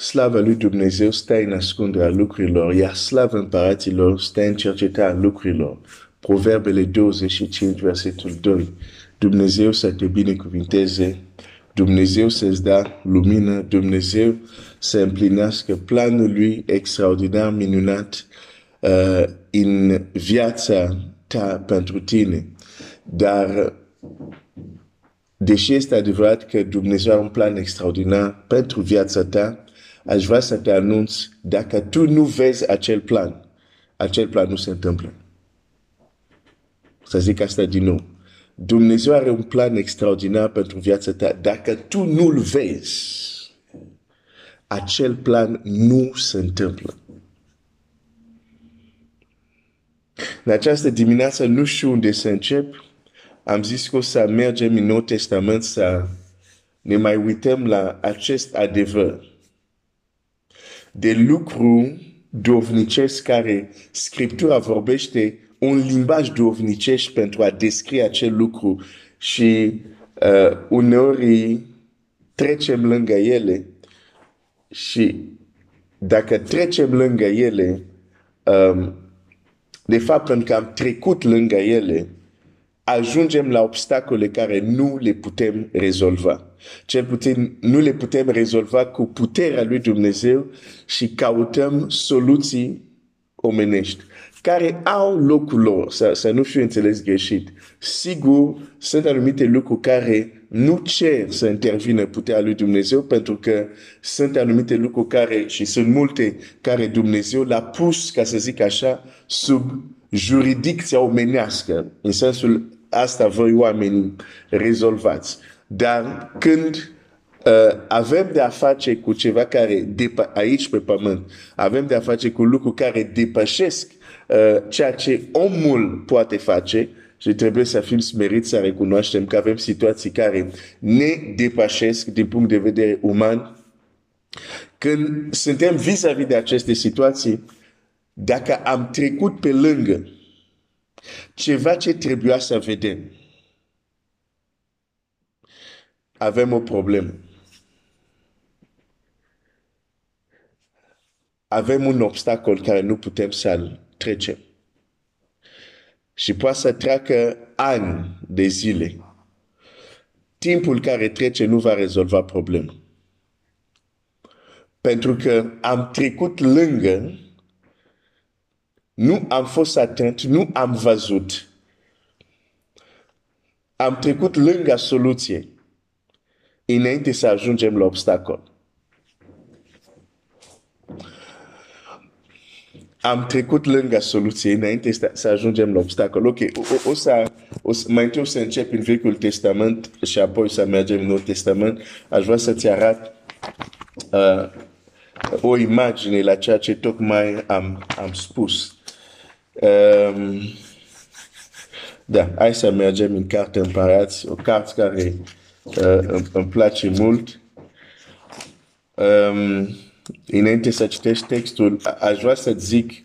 slava lui Dumnezeu stă în ascunderea lucrurilor, iar slava împăraților stă în cercetarea lucrurilor. Proverbele 25, versetul 2. Dumnezeu să te binecuvinteze, Dumnezeu să-ți da lumină, Dumnezeu să împlinească planul lui extraordinar minunat uh, în viața ta pentru tine. Dar deși este adevărat că Dumnezeu are un plan extraordinar pentru viața ta, aș vrea să te anunț, dacă tu nu vezi acel plan, acel plan nu se întâmplă. Să zic asta din nou. Dumnezeu are un plan extraordinar pentru viața ta. Dacă tu nu-l vezi, acel plan nu se întâmplă. În această dimineață nu știu unde să încep. Am zis că o să mergem în Nou Testament să ne mai uităm la acest adevăr de lucru dovnicesc care Scriptura vorbește un limbaj dovnicesc pentru a descrie acel lucru și uh, uneori trecem lângă ele și dacă trecem lângă ele, um, de fapt, pentru că am trecut lângă ele, ajungem la obstacole care nu le putem rezolva. Cel puțin nu le putem rezolva cu puterea lui Dumnezeu și căutăm soluții omenești care au locul lor, să, să nu fiu înțeles greșit. Sigur, sunt anumite lucruri care nu cer să intervină puterea lui Dumnezeu, pentru că sunt anumite lucruri care, și sunt multe, care Dumnezeu l-a pus, ca să zic așa, sub juridicția omenească, în sensul asta voi oamenii rezolvați. Dar când uh, avem de a face cu ceva care, aici pe pământ, avem de a face cu lucruri care depășesc uh, ceea ce omul poate face, și trebuie să fim smeriți să recunoaștem că avem situații care ne depășesc din punct de vedere uman. Când suntem vis-a-vis de aceste situații, dacă am trecut pe lângă ceva ce trebuia să vedem, avem o problemă. Avem un obstacol care nu putem să-l trecem. Și poate să treacă ani de zile. Timpul care trece nu va rezolva problema. Pentru că am trecut lângă, nu am fost atent, nu am văzut. Am trecut lângă soluție înainte să ajungem la obstacol. Am trecut lângă soluție înainte să ajungem la obstacol. Ok, o, o, să, o să, mai întâi o să încep în Vechiul Testament și apoi să mergem în Noul Testament. Aș vrea să-ți arăt uh, o imagine la ceea ce tocmai am, am spus. Um, da, hai să mergem în Cartea Împărați, o carte care uh, îmi place mult. Um, înainte să citești textul, aș vrea să zic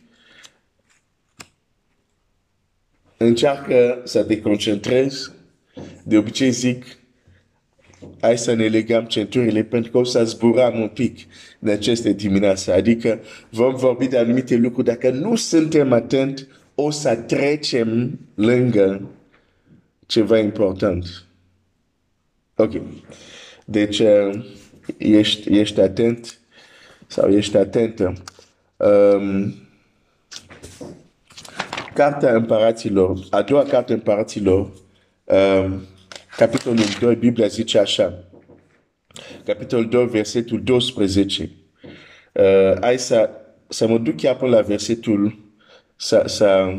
încearcă să te concentrezi. De obicei zic, hai să ne legăm centurile pentru că o să zburăm un pic în aceste dimineață. Adică vom vorbi de anumite lucruri. Dacă nu suntem atenți, o să trecem lângă ceva important. Ok. Deci, uh, ești, ești atent sau ești atentă. Um, Cartea Împăraților, a doua carte Împăraților, um, capitolul 2, Biblia zice așa. Capitolul 2, versetul 12. Uh, hai să, să mă duc chiar până la versetul să, să,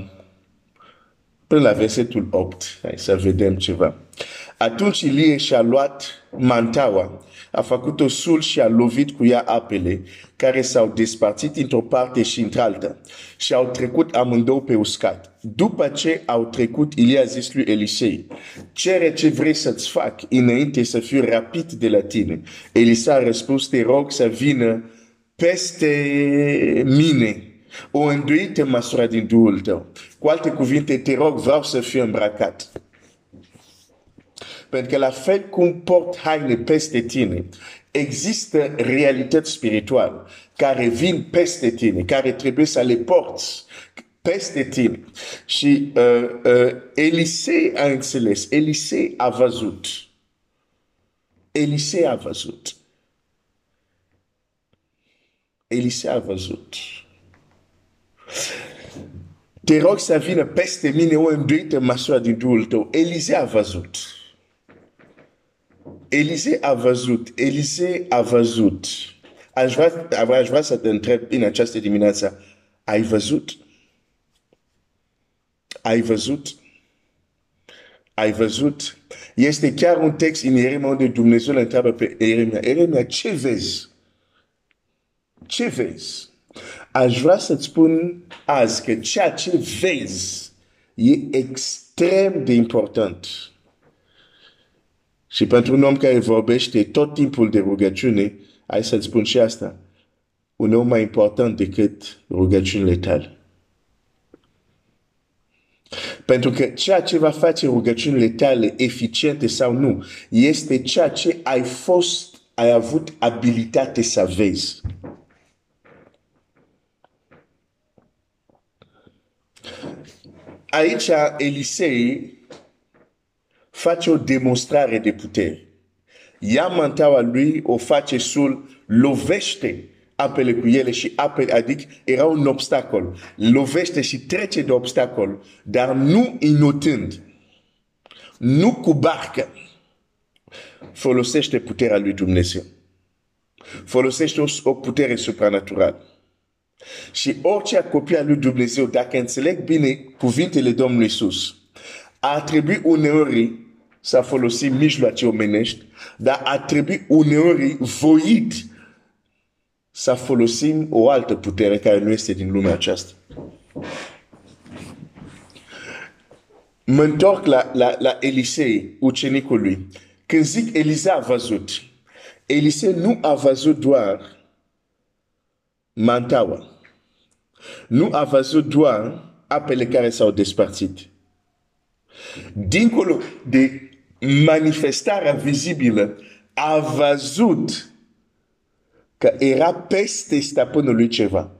până la versetul 8. Hai să vedem ceva. Atunci Ilie și-a luat mantaua, a făcut-o sul și a lovit cu ea apele, care s-au despărțit într-o parte și într-alta și au trecut amândouă pe uscat. După ce au trecut, Ilie a zis lui Elisei, cere ce vrei să-ți fac înainte să fiu rapid de la tine. Elisa a răspuns, te rog să vină peste mine o înduită măsura din duhul tău. Cu alte cuvinte, te rog, vreau să fiu îmbrăcat. Pentru că la fel cum port haine peste tine, există realități spirituale care vin peste tine, care trebuie să le porți peste tine. Și uh, uh, Elisei a înțeles, Elisei a văzut. Elisei a văzut. Elisei a văzut. Te rog să vină peste mine o înduită măsură din Duhul tău. Elisei a văzut. Elisei a văzut. Elisei a văzut. Aș vrea, aș vrea să te întreb în această dimineață. Ai văzut? Ai văzut? Ai văzut? Este chiar un text în Ieremia unde Dumnezeu îl întreabă pe Ieremia. Ieremia, ce vezi? Ce vezi? Aș vrea să-ți spun azi că ceea ce vezi e extrem de important. Și pentru un om care vorbește tot timpul de rugăciune, hai să-ți spun și asta. Un om mai important decât rugăciunile tale. Pentru că ceea ce va face rugăciunile tale eficiente sau nu, este ceea ce ai fost, ai avut abilitate să vezi. Aici Elisei face o demonstrare de putere. Ia mantaua lui, o face sul, lovește apele cu ele și apele, adică era un obstacol. Lovește și trece de obstacol, dar nu inotând, nu cu barcă. Folosește puterea lui Dumnezeu. Folosește o, o putere supranaturală. Și orice copil al lui Dumnezeu, dacă înțeleg bine cuvintele Domnului Iisus, ar trebui uneori să folosim mijloace omenești, dar ar trebui uneori voit să folosim o altă putere care nu este din lumea aceasta. Mă întorc la, la, la Elisei, ucenicul lui. Când zic Elisa a văzut, Elisei nu a văzut doar mantaua. Nu a văzut doar apele care s-au despărțit. Dincolo de manifestarea vizibilă, a văzut că era peste stăpânului ceva.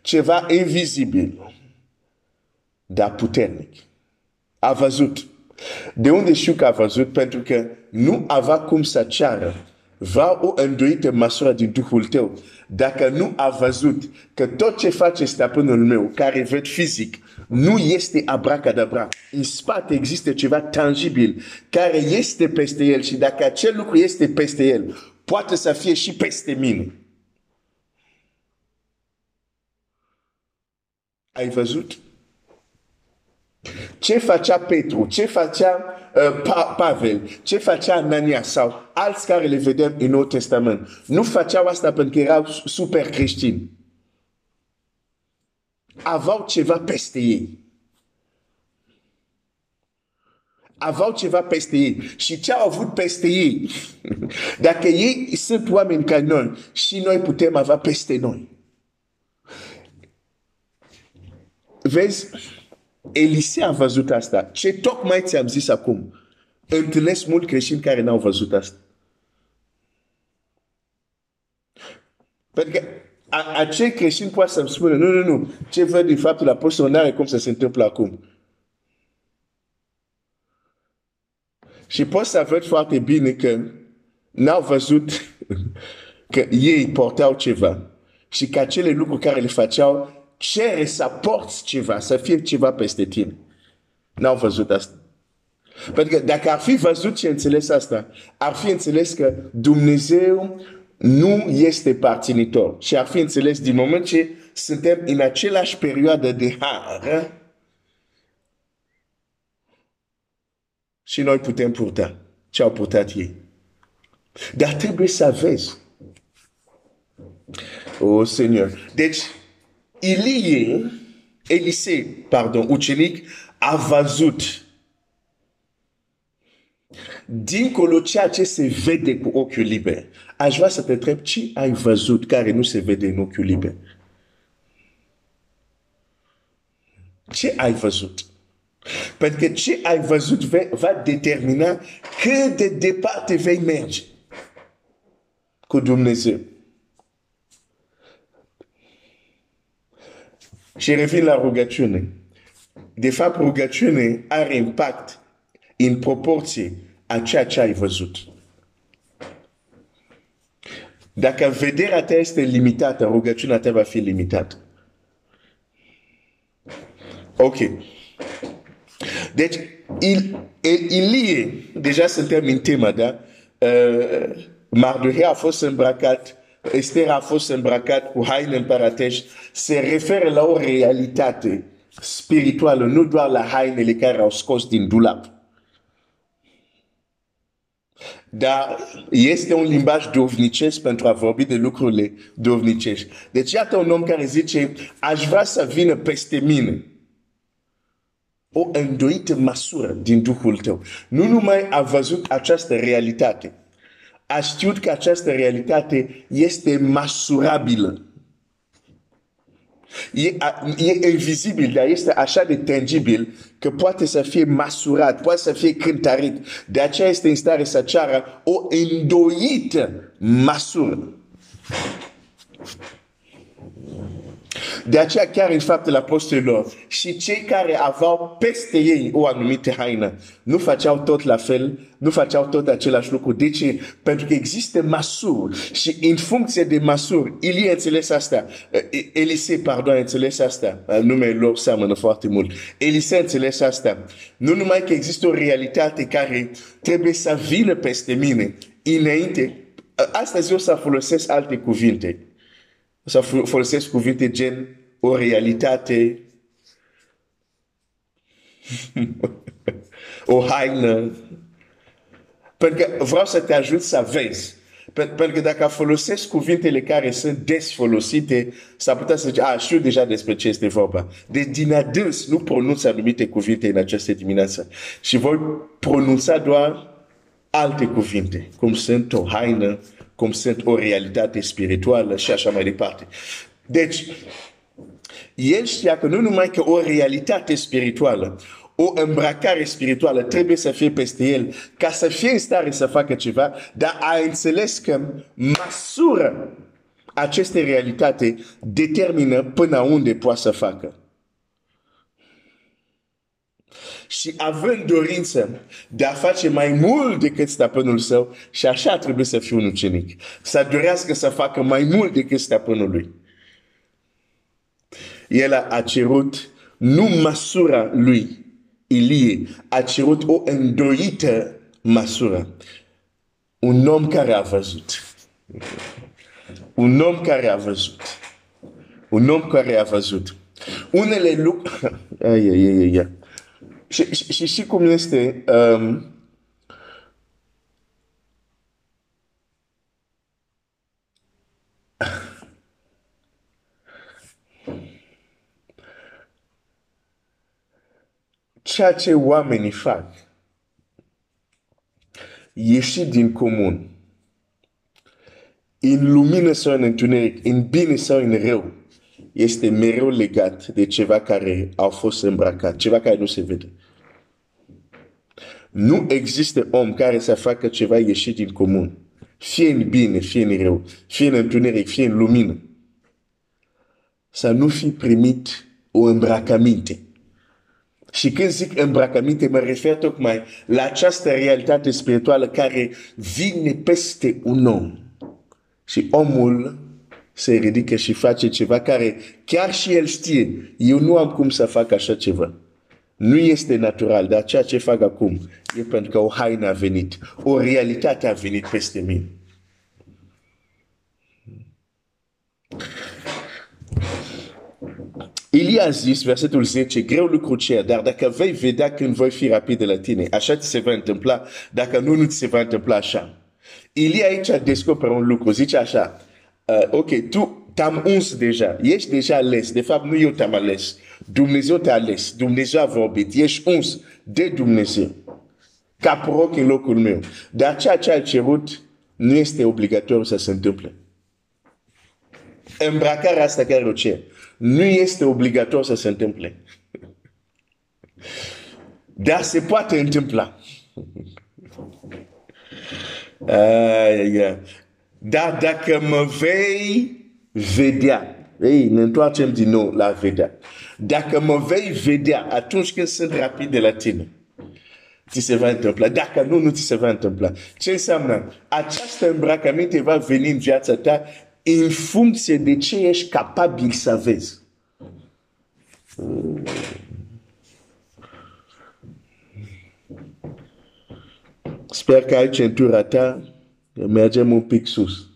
Ceva invizibil, dar puternic. A văzut. De unde știu că a văzut? Pentru că nu avea cum să ceară. Va o îndoită măsură din Duhul tău. Dacă nu a văzut că tot ce face stăpânul meu, care văd fizic, nu este abracadabra. În spate există ceva tangibil care este peste el și dacă acel lucru este peste el, poate să fie și peste mine. Ai văzut? Ce facea Petru? Ce facea uh, pa Pavel? Ce facea Anania sau alți care le vedem în Nou Testament? Nu făceau asta pentru că erau super creștini. Aveau ceva peste ei. aveau ceva peste ei. Și ce au avut peste ei? Dacă ei sunt oameni ca noi și noi putem avea peste noi. Vezi, Elisei a văzut asta. Ce tocmai ți-am zis acum. Întâlnesc mult creștini care n-au văzut asta. Pentru că acei creștini poate să-mi spună, nu, nu, nu, ce văd din faptul apostol nu are cum să se întâmple acum. Și pot să văd foarte bine că n-au văzut că ei portau ceva și că acele lucruri care le făceau cere să porți ceva, să fie ceva peste tine. N-au văzut asta. Pentru că dacă ar fi văzut și înțeles asta, ar fi înțeles că Dumnezeu nu este parținitor. Și ar fi înțeles din moment ce suntem în același perioadă de har, și noi putem purta ce au purtat ei. Dar trebuie să vezi. Oh, Seigneur. Deci, Ilie, Elisei, pardon, ucenic, a văzut dincolo ceea ce se vede cu ochiul liber. Aș vrea să te întreb ce ai văzut care nu se vede în ochiul liber. Ce ai văzut? Pentru că ce ai văzut va determina cât de departe vei merge. cu Dumnezeu. Și revin la rugăciune. De fapt, rugăciune are impact în proporție a ceea ce ai văzut. Dacă vederea ta este limitată, rugăciunea ta va fi limitată. Ok. Deci, il, Ilie, deja suntem în tema, da? Uh, Mardohei a fost îmbrăcat, Esther a fost îmbrăcat cu haine împărătești, se referă la o realitate spirituală, nu doar la hainele care au scos din dulap. Dar este un limbaj dovnicesc pentru a vorbi de lucrurile dovnicești. Deci iată un om care zice, aș vrea să vină peste mine o îndoită măsură din Duhul tău. Nu numai a văzut această realitate, a știut că această realitate este măsurabilă. E, e invizibil, dar este așa de tangibil că poate să fie măsurat, poate să fie cântărit. De aceea este în stare să ceară o îndoită măsură. De aceea chiar în faptele apostolilor și cei care aveau peste ei o anumită haină nu făceau tot la fel, nu făceau tot același lucru. De ce? Pentru că există măsuri și în funcție de măsuri, Ilie a înțeles asta, Elise, pardon, a înțeles asta, numele lor seamănă foarte mult. Elise a înțeles asta. Nu numai că există o realitate care trebuie să vină peste mine înainte, astăzi eu să folosesc alte cuvinte să folosesc cuvinte gen o realitate, o haină, pentru că vreau să te ajut să vezi. Pentru că dacă folosesc cuvintele care sunt des folosite, s-ar putea să zici, a, știu deja despre ce este vorba. Deci din adâns nu pronunț anumite cuvinte în această dimineață. Și voi pronunța doar alte cuvinte, cum sunt o haină, cum sunt o realitate spirituală și așa mai departe. Deci, el știa că nu numai că o realitate spirituală, o îmbrăcare spirituală trebuie să fie peste el ca să fie în stare să facă ceva, dar a înțeles că măsură aceste realitate determină până unde poate să facă. Și având dorință de a face mai mult decât stăpânul său și așa trebuie să fie un ucenic. Să dorească să facă mai mult decât stăpânul lui. El a cerut nu măsura lui, Ilie, a cerut o îndoită măsură. Un om care a văzut. Un om care a văzut. Un om care a văzut. Unele lucruri... Ai, ai, ai, ai. Și, și, și, și cum este um, ceea ce oamenii fac ieși din comun în lumină sau în întuneric, în bine sau în rău, este mereu legat de ceva care au fost îmbrăcat, ceva care nu se vede. Nu există om care să facă ceva ieșit din comun. Fie în bine, fie în rău, fie în întuneric, fie în lumină. Să nu fi primit o îmbrăcăminte. Și când zic îmbrăcăminte, mă refer tocmai la această realitate spirituală care vine peste un om. Și omul se ridică și face ceva care chiar și el știe. Eu nu am cum să fac așa ceva. Nu este natural, dar ceea ce fac acum e pentru că o haină a venit. O realitate a venit peste mine. Ilie a zis, versetul 10, greu lucru cer, dar dacă vei vedea când voi fi rapid de la tine, așa ți se va întâmpla, dacă nu, nu ți se va întâmpla așa. Ilie aici descoperă un lucru, zice așa, uh, ok, tu te-am uns deja, ești deja ales, de fapt nu eu te-am ales, Dumnezeu te-a ales, Dumnezeu a vorbit, ești uns de Dumnezeu, ca proroc în locul meu. Dar ceea ce ai cerut nu este obligatoriu să se întâmple. Îmbrăcarea asta care o cer nu este obligatoriu să se întâmple. Dar se poate întâmpla. Uh, yeah. Dar dacă mă vei vedea, ei, ne întoarcem din nou la vedea. Dacă mă vei vedea atunci când sunt rapid de la tine, ți se va întâmpla. Dacă nu, nu ți se va întâmpla. Ce înseamnă? Această îmbrăcăminte va veni în viața ta în funcție de ce ești capabil ai centura ta, mergem un pic sus.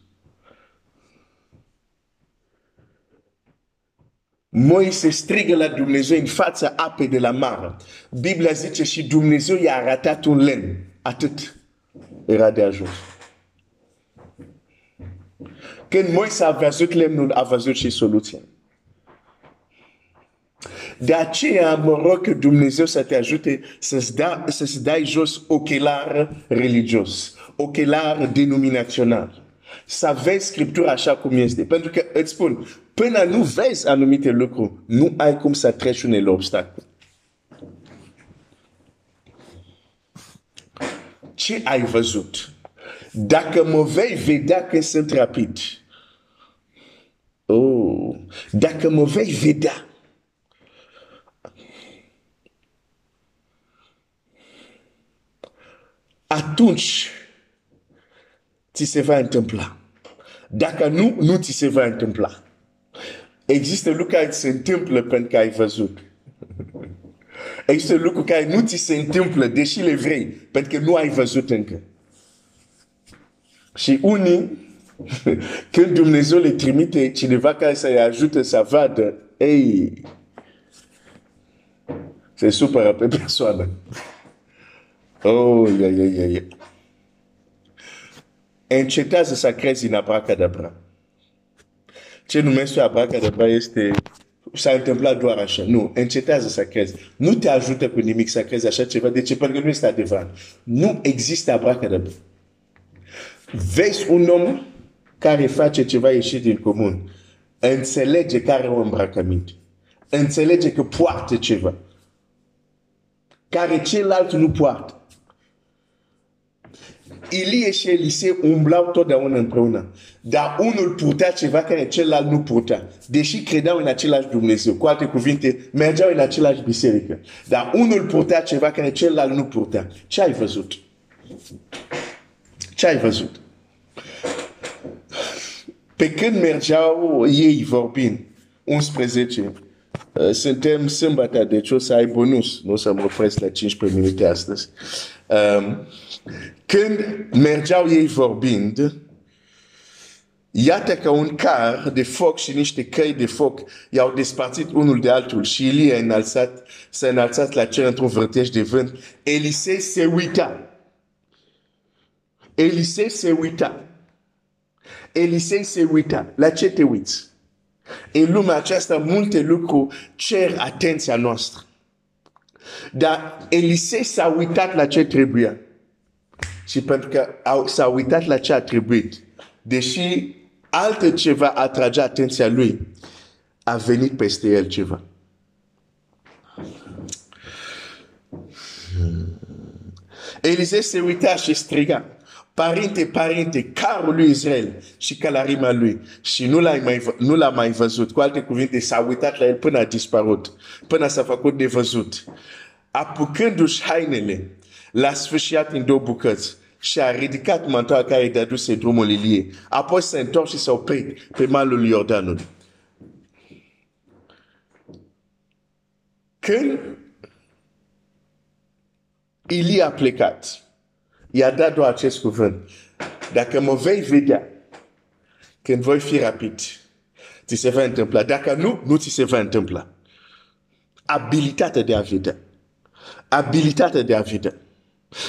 Moise strigă la Dumnezeu în fața apei de la mare. Biblia zice și Dumnezeu i-a arătat un lemn. Atât era de ajuns. Când Moise a văzut lemnul, a văzut și soluția. De aceea mă rog că Dumnezeu să te ajute să-ți, da, să-ți dai jos ochelar religios, ochelar denominațional. Să vezi Scriptura așa cum este. Pentru că îți spun, până nu vezi anumite lucruri, nu ai cum să treci. Ce ai văzut? Dacă mă vei vedea că sunt rapid, oh, dacă mă vei vedea, ți se va întâmpla. Dacă nu, nu ți se va întâmpla. Există lucruri care se întâmplă pentru că ai văzut. Există lucruri care nu ți se întâmplă, deși le vrei, pentru că nu ai văzut încă. Și unii, când Dumnezeu le trimite cineva care să-i ajute să vadă, ei, se supără pe persoană. Oh, ia, ia, ia, ia. Încetează să crezi în abracadabra. Ce numesc eu abracadabra este s-a întâmplat doar așa. Nu, încetează să crezi. Nu te ajută cu nimic să crezi așa ceva. De ce? Pentru că nu este adevărat. Nu există abracadabra. Vezi un om care face ceva ieșit din comun. Înțelege care o îmbrăcăminte. Înțelege că poartă ceva. Care celălalt nu poartă. Ilie și Elisei umblau totdeauna împreună. Dar unul purta ceva care celălalt nu purta. Deși credeau în același Dumnezeu. Cu alte cuvinte, mergeau în același biserică. Dar unul purta ceva care celălalt nu purta. Ce ai văzut? Ce ai văzut? Pe când mergeau ei vorbind, 11, uh, suntem sâmbătă, deci o să ai bonus. Nu o să mă opresc la 15 minute astăzi. Um, când mergeau ei vorbind, iată că un car de foc și niște căi de foc i-au despărțit unul de altul și Ilie înalțat, s-a înalțat la cer într-un vârtej de vânt. Elisei se uita. Elisei se uita. Elisei se uita. La ce te uiți? În lumea aceasta multe lucruri cer atenția noastră. Dar Elisei s-a uitat la ce trebuia. Și pentru că s-a uitat la ce a trebuit, deși alte ceva atrage atenția lui, a venit peste el ceva. Elisei se uita și striga, Părinte, părinte, carul lui Israel și călărima lui. Și nu l-a mai, nu l-a mai văzut. Cu alte cuvinte, s-a uitat la el până a dispărut. Până s-a făcut de văzut. Apucându-și hainele, l-a sfârșit în două bucăți și a ridicat mantoa care i-a dus drumul Ilie. Apoi s-a întors și s-a oprit pe malul Iordanului. Când Ilie a plecat, i-a dat doar acest cuvânt. Dacă mă vei vedea, când voi fi rapid, ți se va întâmpla. Dacă nu, nu ți se va întâmpla. Abilitatea de a vedea. Abilitatea de a vedea.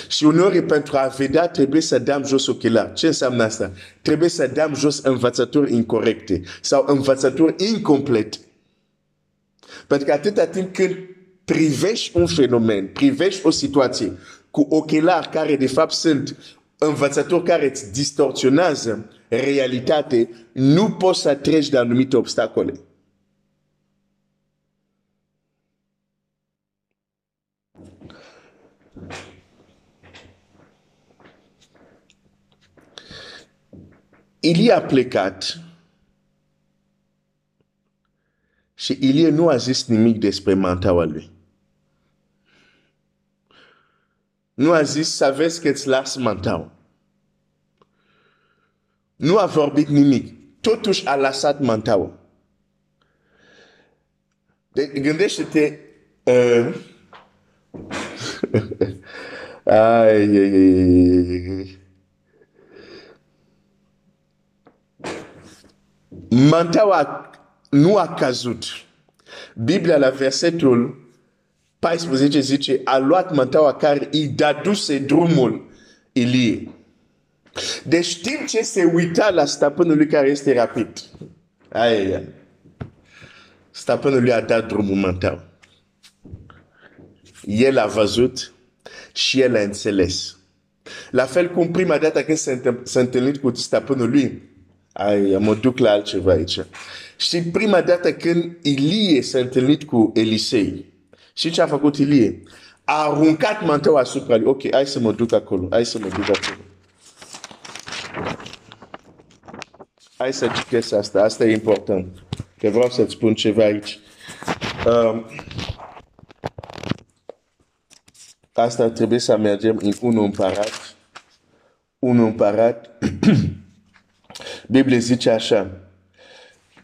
Și uneori pentru a vedea trebuie să dăm jos ochelari. Ce înseamnă asta? Trebuie să dăm jos învățături incorrecte sau învățături incomplete. Pentru că atâta timp când privești un fenomen, privești o situație cu ochelari care de fapt sunt învățători care îți distorsionează realitate, nu poți să treci de anumite obstacole. Ilie a plecat și Ilie nu a zis nimic despre mantaua lui. Nu a zis să vezi că îți las mantaua. Nu a vorbit nimic. Totuși a lăsat mantaua. De, gândește-te uh, ai, ai, ai, ai. Mantaua nu a căzut. Biblia la versetul 14 zice, a luat mantaua care îi daduse drumul Ilie. Deci timp ce se uita la stăpânul lui care este rapid. Aia, stăpânul lui a dat drumul mantaua. El a văzut și el a înțeles. La fel cum prima dată când s-a întâlnit cu stăpânul lui, ai, mă duc la altceva aici. Și prima dată când Ilie s-a întâlnit cu Elisei, și ce a făcut Ilie? A aruncat manteaua asupra lui. Ok, hai să mă duc acolo, hai să mă duc acolo. Hai să citesc asta, asta e important. Că vreau să-ți spun ceva aici. Um, asta trebuie să mergem în unul împărat. Unul împărat. Biblia zice așa.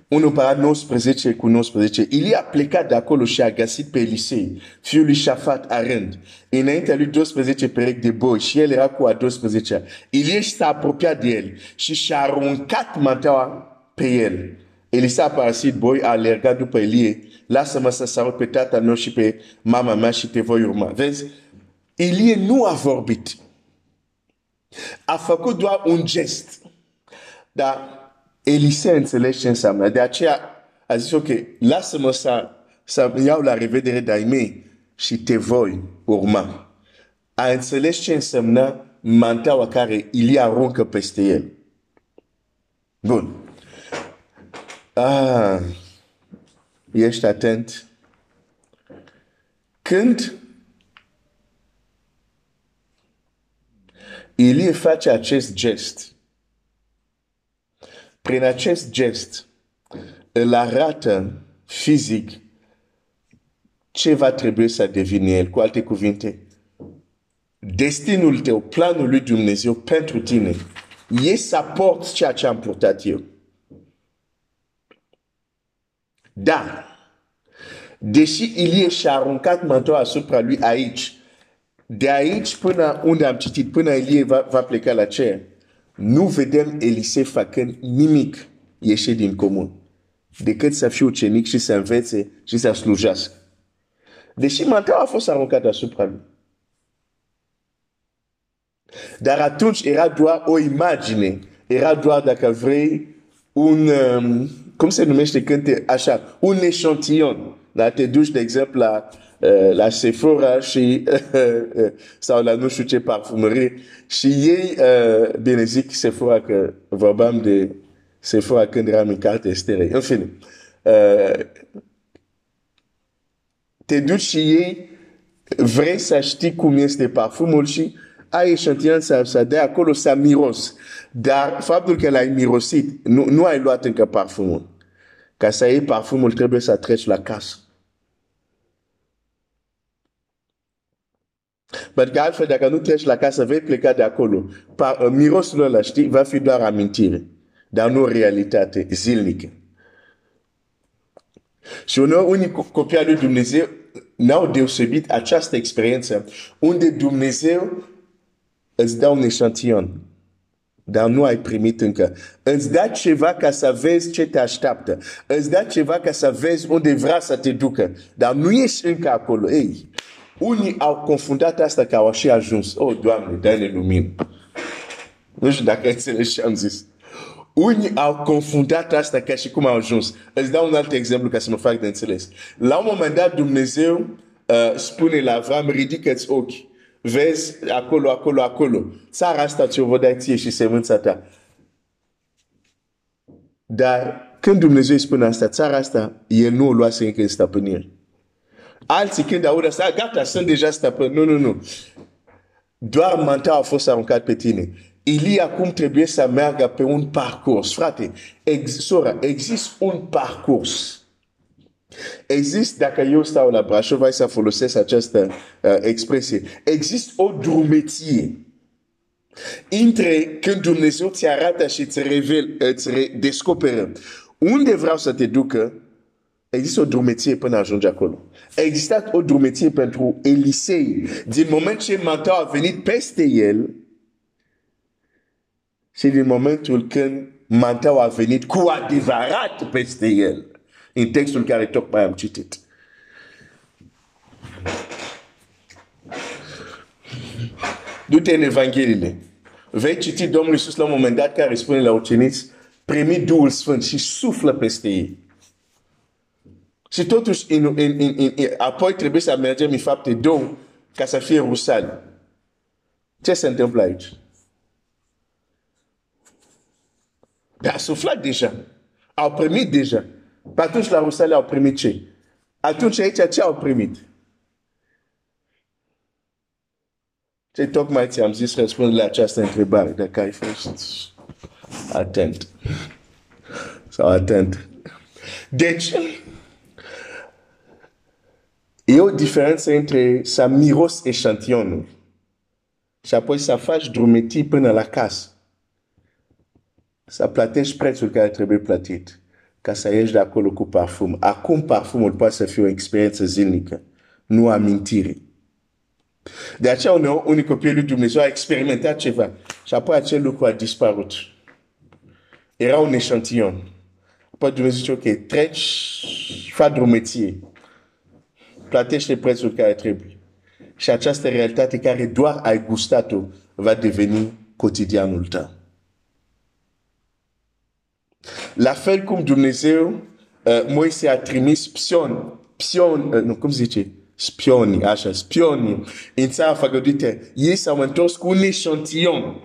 1 Împărat 19 cu 19. Ilie a plecat de acolo și a găsit pe Elisei, fiul lui Șafat, arând. Înaintea lui 12 perechi de boi și el era cu a 12 Ilie s-a apropiat de el și și-a aruncat manteaua pe el. Elisa a parasit boi, a alergat după Ilie. Lasă-mă să sărut pe tata meu și pe mama mea și te voi urma. Vezi? Ilie nu a vorbit. A făcut doar un gest. Dar Elisea înțelege ce înseamnă. De aceea a zis, ok, lasă-mă să, să iau la revedere de-ai mei și te voi urma. A înțeles ce înseamnă mantaua care îi aruncă peste el. Bun. Ah, ești atent? Când Ilie face acest gest, prin acest gest îl arată fizic ce va trebui să devină el. Cu alte cuvinte, destinul tău, planul lui Dumnezeu pentru tine e să porți ceea ce am purtat eu. Dar, deși Ilie și-a aruncat mantoa asupra lui aici, de aici până unde am citit, până Ilie va, va pleca la cer, nu vedem Elisei făcând nimic ieșit din comun, decât să fie ucenic și să învețe și să slujească. Deși manteaua a fost aruncat asupra lui. Dar atunci era doar o imagine, era doar, dacă vrei, un, um, cum se numește când te, așa, un eșantion. Da? Te duci, de exemplu, la uh, la Sephora și uh, sau la nu știu ce parfumerie și ei, uh, bine zic Sephora că vorbeam de Sephora când eram în carte estere. În fine, uh, te duci și ei vrei să știi cum este parfumul și ai eșantion să, să dea acolo să miros. Dar faptul că l-ai mirosit, nu, nu ai luat încă parfumul. Ca să iei parfumul trebuie să treci la casă. Pentru că altfel, dacă nu treci la casă, vei pleca de acolo. Par, uh, mirosul ăla, știi, va fi doar amintire, dar nu realitate zilnică. Și uneori, unii copii lui Dumnezeu n-au deosebit această experiență unde Dumnezeu îți dă un eșantion, dar nu ai primit încă. Îți dă ceva ca să vezi ce te așteaptă. Îți dă ceva ca să vezi unde vrea să te ducă, dar nu ești încă acolo. Ei, unii au confundat asta că au și ajuns. Oh, Doamne, dă-ne lumină. Nu știu dacă înțelegi ce am zis. Unii au confundat asta ca și cum au ajuns. Îți dau un alt exemplu ca să mă fac de înțeles. La un moment dat Dumnezeu uh, spune la Avram, ridică-ți ochi. Vezi acolo, acolo, acolo. Țara asta ți-o vă da ție și semânța ta. Dar când Dumnezeu îi spune asta, țara asta, el nu o luase încă în stăpânire. Alții când aud asta, ah, gata, sunt deja stăpân. Nu, nu, nu. Doar mantaua a fost aruncat pe tine. Ilia cum trebuie să meargă pe un parcurs. Frate, ex, sora, există un parcurs. Există, dacă eu stau la Brașov, vai să folosesc această uh, expresie, există o drumeție între când Dumnezeu ți arată și îți revel, îți descoperă unde vreau să te ducă, există o drumeție până ajungi acolo. A existat o drumeție pentru Elisei. Din moment ce manteau a venit peste el, și din momentul când manteau a venit cu adevărat peste el. În textul care tocmai am citit. Du-te în Evangheliile. Vei citi Domnul Iisus la un moment dat care spune la uceniți, primi Duhul Sfânt și suflă peste ei. Și totuși, in, in, in, in, apoi trebuie să mergem în fapte două ca să fie rusal. Ce se întâmplă aici? Dar a suflat deja. Au primit deja. Pe atunci la Rusale au primit ce? Atunci aici ce au primit? Ce tocmai ți-am zis răspund la această întrebare, dacă ai fost atent. Sau atent. Deci, e o diferență între să miros eșantionul și apoi să faci drumetii până la casă. Să plătești prețul care trebuie plătit ca să ieși de acolo cu parfum. Acum parfumul poate să fie o experiență zilnică, nu amintire. De aceea uneori unii copii lui Dumnezeu a experimentat ceva și apoi acel lucru a dispărut. Era un eșantion. Apoi Dumnezeu zice, ok, treci, fa drumeție. Plătește prețul care trebuie. Și această realitate care doar ai gustat-o va deveni cotidianul tău. La fel cum Dumnezeu, uh, Moise a trimis pion, pion, uh, nu, cum zice? Spioni, așa, spioni, în țara făgăduită. Ei s-au întors cu un eșantion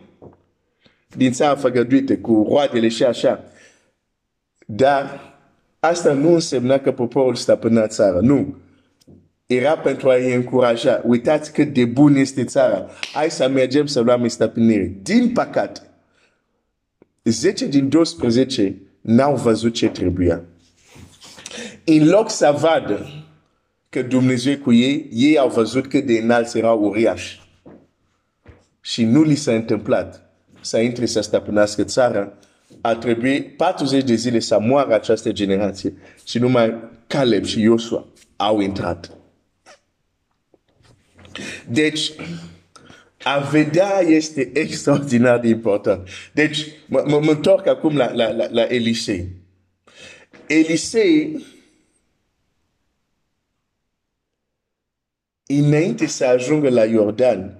din țara făgăduită, cu roadele și așa. Dar asta nu însemna că poporul stăpâna țara, nu. Era pentru a-i încuraja. Uitați cât de bun este țara. Hai să mergem să luăm stăpânire. Din păcate, 10 din 12 n-au văzut ce trebuia. În loc să vadă că Dumnezeu cu ei, ei au văzut că de înalți erau uriași. Și nu li s-a întâmplat să intre să stăpânească țara. A trebuit 40 de zile să moară această generație. Și numai Caleb și Iosua au intrat. Deci, a vedea este extraordinar de important. Deci, mă, mă întorc acum la, la, la, la Elisei. Elisei, înainte să ajungă la Iordan,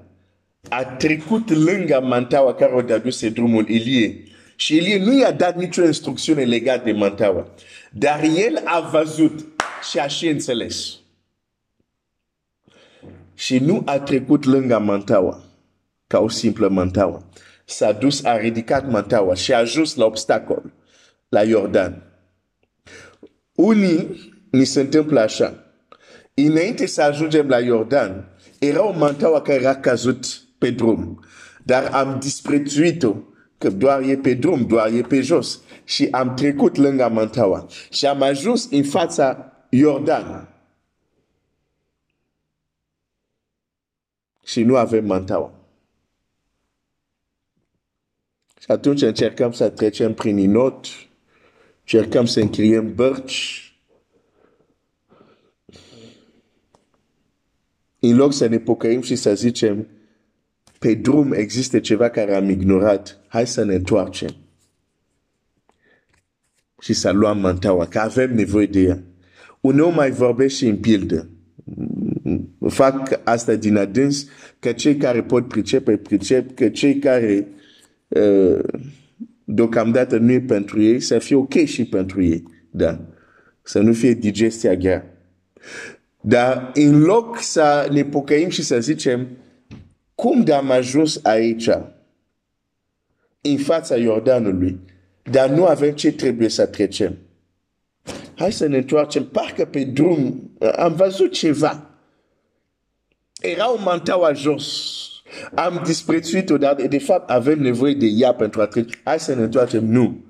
a trecut lângă mantaua care o dăduse drumul Ilie. Și Ilie nu i-a dat nicio instrucțiune legată de mantaua. Dar el a văzut și a și înțeles. Și nu a trecut lângă mantaua ca o simplă mantaua. S-a dus, a ridicat mantaua și a ajuns la obstacol, la Iordan. Unii ni se întâmplă așa. Înainte să ajungem la Iordan, era o mantaua care era cazut pe drum. Dar am disprețuit-o că doar e pe drum, doar e pe jos. Și am trecut lângă mantaua. Și am ajuns în fața Iordan. Și nu avem mantaua. Și atunci încercăm să trecem prin inot, încercăm să încriem bărci. În loc să ne pocăim și să zicem, pe drum există ceva care am ignorat, hai să ne întoarcem. Și să luăm mantaua, că avem nevoie de ea. Uneori mai vorbește și în pildă. Fac asta din adâns, că cei care pot pricepe, pricep, că cei care uh, deocamdată nu e pentru ei, să fie ok și pentru ei. Da. Să nu fie digestia grea. Dar în loc să ne pocăim și să zicem cum de am ajuns aici, în fața Iordanului, dar nu avem ce trebuie să trecem. Hai să ne întoarcem, parcă pe drum am văzut ceva. Era un mantaua jos Am disprețuit odată, de fapt avem nevoie de ea pentru a trece. Hai să ne întoarcem. Nu.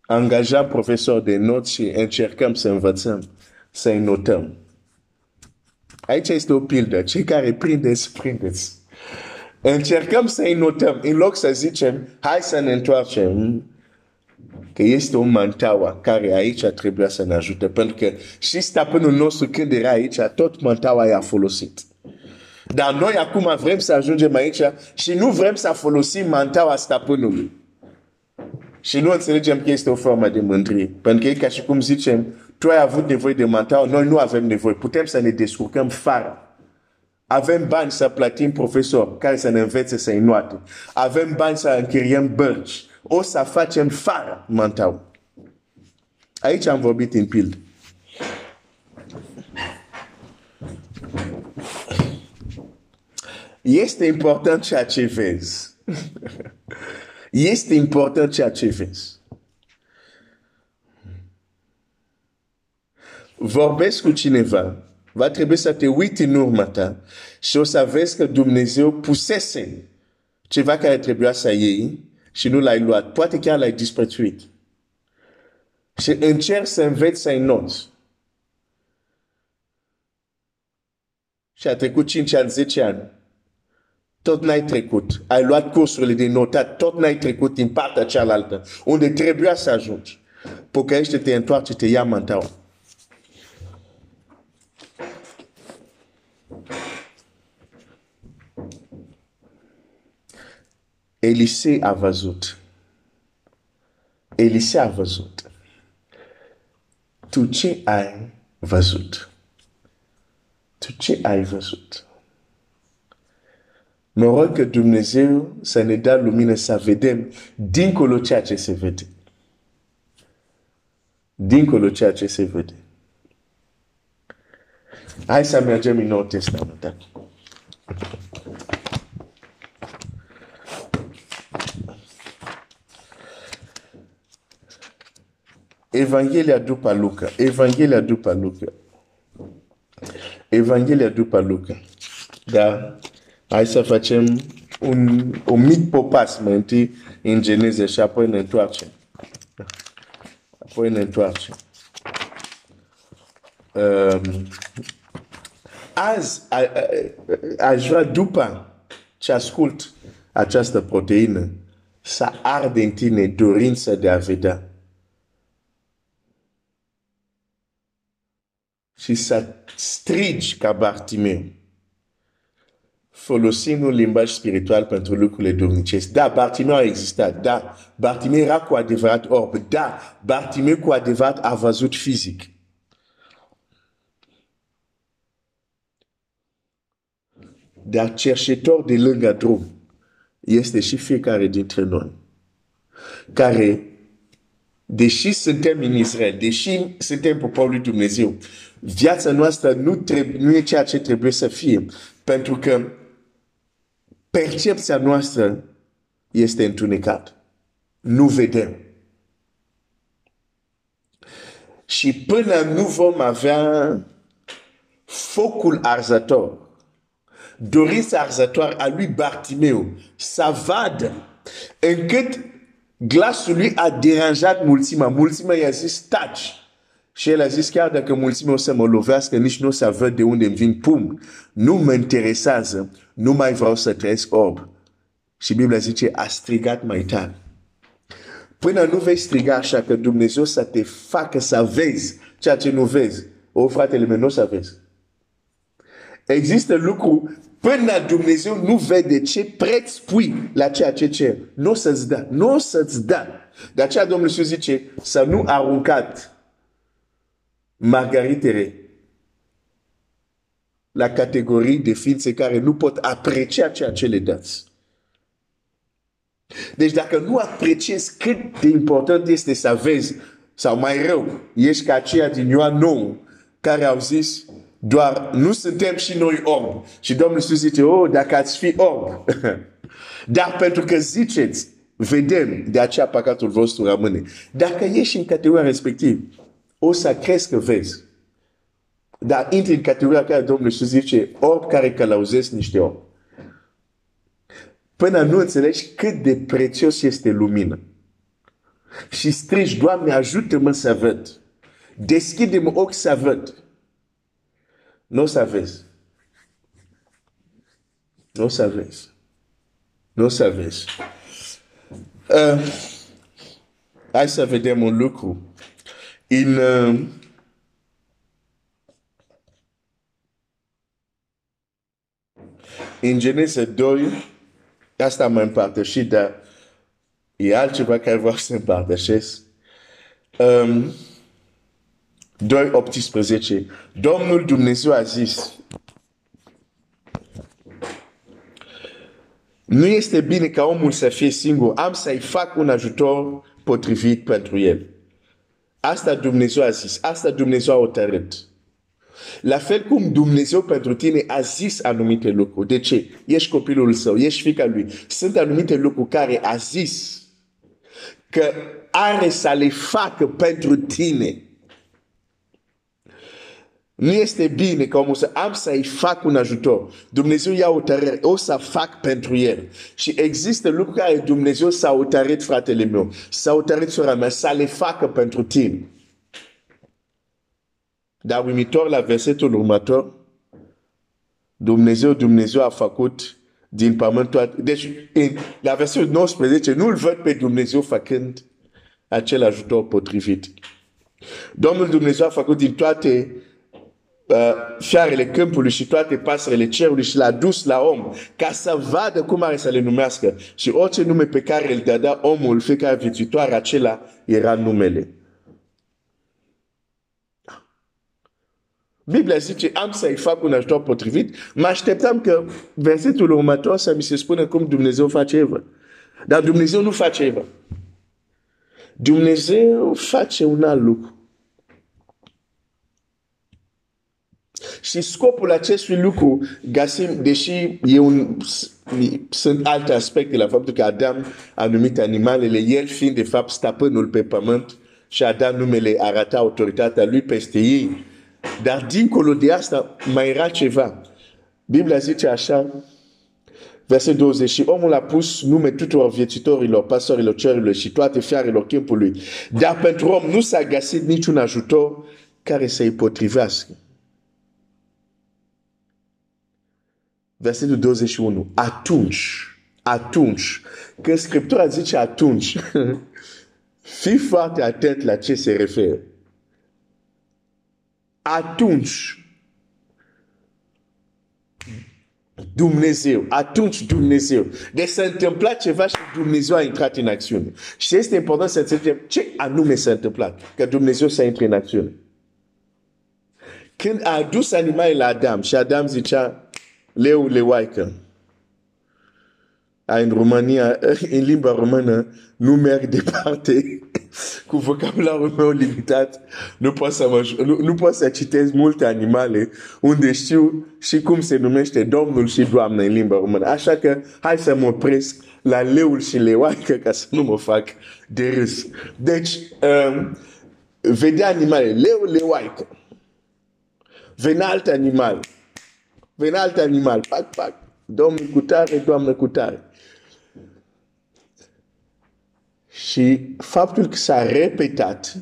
Angajăm profesor de not și încercăm să învățăm, să-i notăm. Aici este o pildă. Cei care prindeți, prindeți. Încercăm să-i notăm. În loc să zicem, hai să ne întoarcem că este un mantaua care aici trebuia să ne ajute. Pentru că și stăpânul nostru când era aici, tot mantaua i-a folosit. Dar noi acum vrem să ajungem aici și nu vrem să folosim mantaua stăpânului. Și nu înțelegem că este o formă de mândrie. Pentru că e ca și cum zicem, tu ai avut nevoie de mantaua, noi nu avem nevoie. Putem să ne descurcăm fără. Avem bani să plătim profesor care să ne învețe să înoate. Avem bani să închiriem bărci. O să facem fără mantaua. Aici am vorbit în pildă. Este important ceea ce vezi. este important ceea ce vezi. Vorbesc cu cineva, va trebui să te uiti în urma ta și o să vezi că Dumnezeu pusese ceva care trebuia să iei și nu l-ai luat. Poate chiar l-ai disprețuit. Și încerci să înveți să-i noți. Și a trecut 5 ani, 10 ani tot n-ai trecut. Ai luat cursurile de notat, tot n-ai trecut din partea cealaltă, unde trebuia să ajungi. Pocăiește, te întoarce, te ia mantaua. Elisei a văzut. Elisei a văzut. Tu ce ai văzut? Tu ce ai văzut? Mă rog că Dumnezeu să ne dea lumină să vedem dincolo ceea ce se vede. Dincolo ceea ce se vede. Hai să mergem în Nou Testament. Evanghelia după Luca. Evanghelia după Luca. Evanghelia după Luca. Da. Hai să facem un, un mic popas mai întâi în Geneze și apoi ne întoarcem. Apoi ne întoarcem. Um, azi a, a, aș vrea după ce ascult această proteină să arde în tine dorința de a vedea. Și să strigi ca Bartimeu folosind un limbaj spiritual pentru lucrurile domnicești. Da, Bartimeu a existat. Da, Bartimeu era cu adevărat orb. Da, Bartimeu cu adevărat a văzut fizic. Dar cerșetor de lângă drum este și fiecare dintre noi care deși suntem în Israel, deși suntem poporul lui Dumnezeu, viața noastră nu, trebuie, nu e ceea ce trebuie să fie. Pentru că percepția noastră este întunecată. Nu vedem. Și până nu vom avea focul arzător, dorința arzătoare a lui Bartimeu să vadă încât glasul lui a deranjat mulțimea. Mulțimea i-a zis, taci. Și el a zis, chiar dacă mulțimea o să mă lovească, nici nu o să văd de unde îmi vin pum. Nu mă interesează, nu mai vreau să trăiesc orb. Și Biblia zice, a strigat mai tare. Până nu vei striga așa că Dumnezeu să te facă să vezi ceea ce nu vezi. O, fratele meu, nu o să vezi. Există lucru până Dumnezeu nu vede ce preț pui la ceea ce cer. Nu o să-ți da. Nu o să-ți da. De aceea Dumnezeu zice să nu aruncat margaritele la categorii de ființe care nu pot aprecia ceea ce le dați. Deci dacă nu apreciezi cât de important este să vezi, sau mai rău, ești ca aceia din Ioan 9, care au zis, doar nu suntem și noi orb. Și Domnul Iisus zice, oh, dacă ați fi orb. Dar pentru că ziceți, vedem, de aceea păcatul vostru rămâne. Dacă ești în categoria respectivă, o să crezi că vezi. Dar intri în categoria care Domnul Iisus zice, orb care călăuzesc niște om. Până nu înțelegi cât de prețios este lumină. Și strigi, Doamne, ajută-mă să văd. Deschide-mă ochi să văd. Nu o să vezi. Nu o să vezi. Nu o să vezi. Uh, hai să vedem un lucru. În, uh, în Genese 2, asta am împărtășit, dar e altceva care vreau să împărtășesc. Um, 2, 18. Domnul Dumnezeu a zis, nu este bine ca omul să fie singur, am să-i fac un ajutor potrivit pentru el. Asta Dumnezeu a zis, asta Dumnezeu a hotărât. La fel cum Dumnezeu pentru tine a zis anumite lucruri. De ce? Ești copilul său, ești fica lui. Sunt anumite lucruri care a zis că are să le facă pentru tine. Nu este bine ca omul să am să-i fac un ajutor. Dumnezeu ia o tărere, o să fac pentru el. Și există lucruri care Dumnezeu s-a hotărât fratele meu, s-a hotărât sora mea, să le facă pentru tine. Dar uimitor la versetul următor, Dumnezeu, Dumnezeu a făcut din pământ toate. Deci, în, la versetul 19, nu-L văd pe Dumnezeu făcând acel ajutor potrivit. Domnul Dumnezeu a făcut din toate uh, fiarele câmpului și toate pasările cerului și l-a dus la om ca să vadă cum are să le numească. Și orice nume pe care îl dădea omul, fiecare viețuitoare, acela era numele. Biblia zice, am să-i fac un ajutor potrivit, mă așteptam că versetul următor să mi se spună cum Dumnezeu face Eva. Dar Dumnezeu nu face Eva. Dumnezeu face un alt lucru. Și scopul acestui lucru, găsim, deși e un, sunt alte aspecte la faptul că Adam a numit animalele, el fiind de fapt stăpânul pe pământ și a dat numele, arăta autoritatea lui peste ei. Dar dincolo de asta mai era ceva. Biblia zice așa, verset 20, și omul a pus nume tuturor viețitorilor, pasorilor cerurilor și toate fiarelor câmpului. Dar pentru om nu s-a găsit niciun ajutor care să-i potrivească. Versetul 21. Atunci, atunci, când Scriptura zice atunci, fii foarte atent la ce se referă. Atunci, Dumnezeu, atunci Dumnezeu. Deci s-a întâmplat ceva și Dumnezeu a intrat în acțiune. Și este important să înțelegem ce anume s-a întâmplat, că Dumnezeu s-a intrat în acțiune. Când a adus animalele la Adam și Adam zicea, leu leoaică. În România, în limba română, nu merg departe cu vocabularul meu limitat. Nu pot să, mă, nu, nu pot să citesc multe animale unde știu și cum se numește domnul și doamna în limba română. Așa că hai să mă opresc la leul și leoaică ca să nu mă fac de râs. Deci, um, vedea animale, leu, leoaică. Venea alt animal venea alt animal, pac, pac, domnul cu tare, doamnă cu tare. Și faptul că s-a repetat,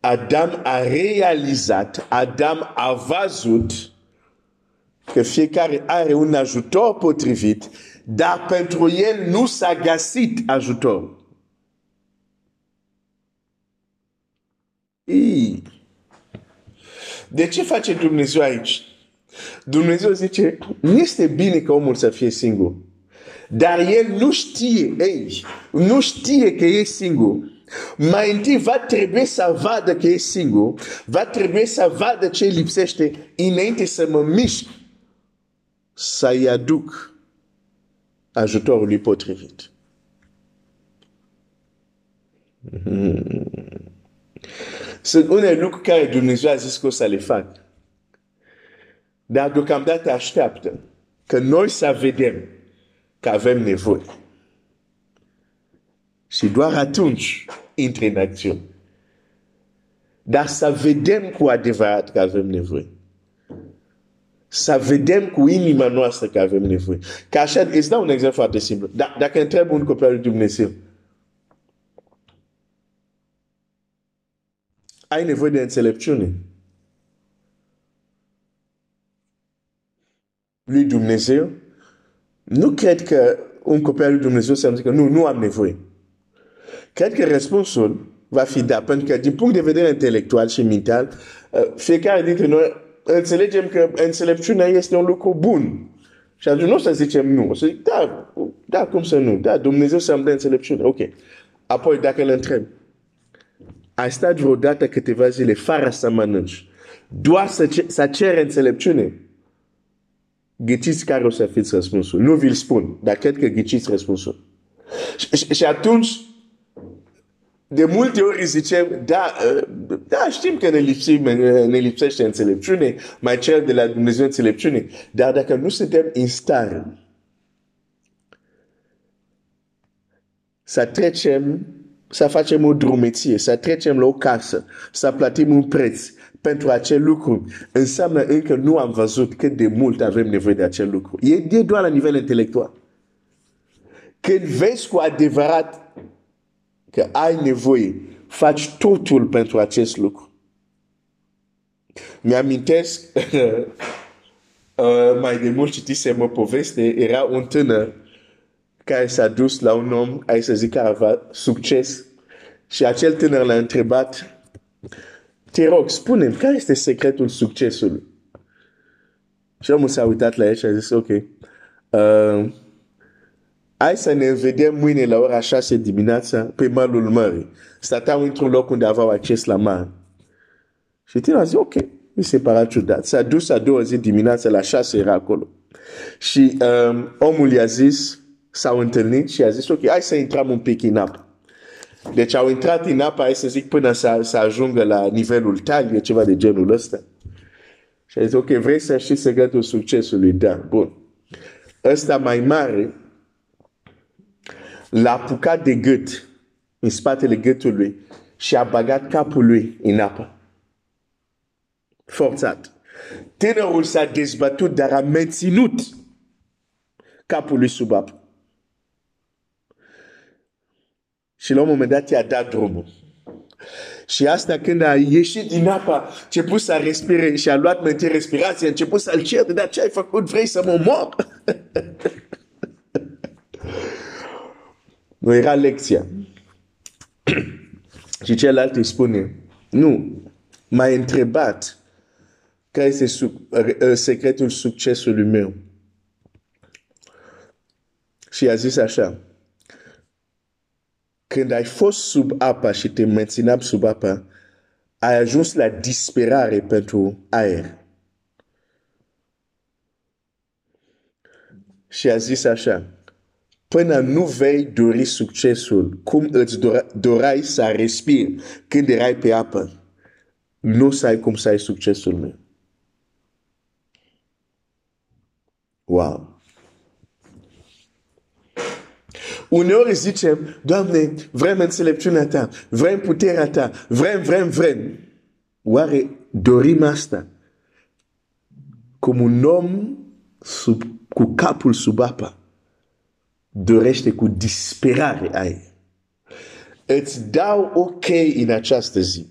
Adam a realizat, Adam a văzut că fiecare are un ajutor potrivit, dar pentru el nu s-a găsit ajutor. Ii. De ce face Dumnezeu aici? Dumnezeu zice, nu este bine ca omul să fie singur. Dar el nu știe, ei, nu știe că e singur. Mai întâi va trebui să vadă că e singur, va trebui să vadă ce lipsește înainte să mă mișc să-i aduc ajutorul lui potrivit. Hmm. Sunt unele lucruri care Dumnezeu a zis că o să le fac. Dar deocamdată așteaptă că noi să vedem că avem nevoie. Și doar atunci intre în acțiune. dar să vedem cu adevărat că avem nevoie. Să vedem cu inima noastră că avem nevoie. Ca așa, îți dau un exemplu foarte simplu. Da, dacă întreb un copil lui Dumnezeu, ai nevoie de înțelepciune. Lui Dumnezeu, nu cred că un copil al lui Dumnezeu să zică, nu, nu am nevoie. Cred că răspunsul va fi da, pentru că din punct de vedere intelectual și mental, uh, fiecare dintre noi înțelegem că înțelepciunea este un lucru bun. Și atunci nu o să zicem nu. O să zic, da, da, cum să nu? Da, Dumnezeu să-mi dă înțelepciune. Ok. Apoi, dacă îl întreb, ai stat vreodată câteva zile fără să mănânci, doar să, ce, să cere înțelepciune? Ghiciți care o să fiți răspunsul. Nu vi-l spun, dar cred că ghiciți răspunsul. Și, atunci, de multe ori zicem, da, da, știm că ne, lipsim, ne lipsește înțelepciune, mai cer de la Dumnezeu înțelepciune, dar dacă nu suntem în stare să să facem o drumeție, să trecem la o casă, să plătim un preț pentru acel lucru, înseamnă încă nu am văzut cât de mult avem nevoie de acel lucru. E, e doar la nivel intelectual. Când vezi cu adevărat că ai nevoie, faci totul pentru acest lucru. Mi-amintesc, uh, mai de mult citisem o poveste, era un tânăr care s-a dus la un om, ai să zic, care avea succes. Și acel tânăr l-a întrebat, te rog, spune care este secretul succesului? Și omul s-a uitat la el și a zis, ok, uh, Hai să ne vedem mâine la ora 6 dimineața pe malul mării. Stăteau într-un loc unde aveau acces la mare. Și tine a zis, ok, mi se pare ciudat. S-a dus a doua zi dimineața la 6 era acolo. Și um, omul i-a zis, s-au întâlnit și a zis, ok, hai să intrăm un pic în apă. Deci au intrat în apă, hai să zic, până să, să ajungă la nivelul taliei, ceva de genul ăsta. Și a zis, ok, vrei să știi secretul succesului? Da, bun. Ăsta mai mare l-a apucat de gât, în spatele gâtului, și a bagat capul lui în apă. Forțat. Tânărul s-a dezbătut, dar a menținut capul lui sub apă. Și la un moment dat i-a dat drumul. Și asta când a ieșit din apă, a început să respire și a luat mai respirație, a început să-l certe, dar ce ai făcut? Vrei să mă mor? Nu era lecția. și celălalt îi spune, nu, m-a întrebat care este secretul succesului meu. Și a zis așa, când ai fost sub apa și te mențineam sub apa, ai ajuns la disperare pentru aer. Și a zis așa, până nu vei dori succesul cum îți dorai să respiri când erai pe apă, nu sai cum să ai succesul meu. Wow! Uneori zicem, Doamne, vrem înțelepciunea ta, vrem puterea ta, vrem, vrem, vrem. Oare dorim asta? Cum un om sub, cu capul sub apă dorește cu disperare ai. Îți dau ok în această zi.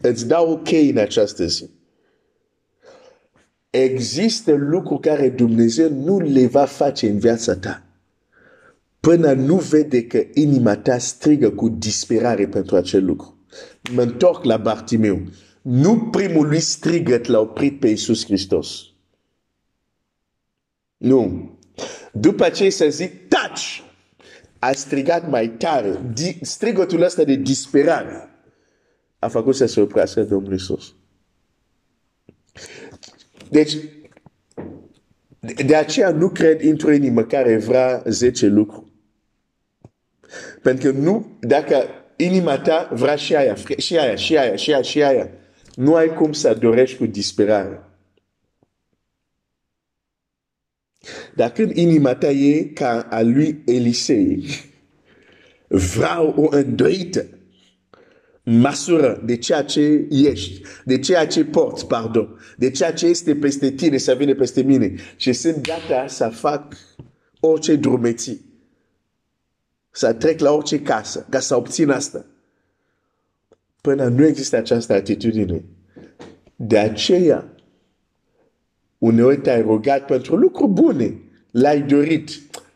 Îți dau ok în această zi. Există lucruri care Dumnezeu nu le va face în viața ta până nu vede că inima ta strigă cu disperare pentru acel lucru. Mă întorc la Bartimeu. Nu primul lui strigăt l-a oprit pe Iisus Hristos. Nu. După ce să zic, taci! A strigat mai tare. Strigătul ăsta de disperare a făcut să se oprească Domnul Iisus. Deci, de aceea nu cred într-o inimă care vrea 10 lucruri. Pentru că nu, dacă inima ta vrea și aia, și aia, și aia, și aia, și aia, nu ai cum să dorești cu disperare. Dar când inima ta e ca a lui Elisei, vreau o îndoită, măsură de ceea ce ești, de ceea ce porți, pardon, de ceea ce este peste tine, să vină peste mine. Și sunt gata să fac orice drumeții, să trec la orice casă, ca să obțin asta. Până nu există această atitudine. De aceea, uneori te-ai rugat pentru lucruri bune, l-ai dorit,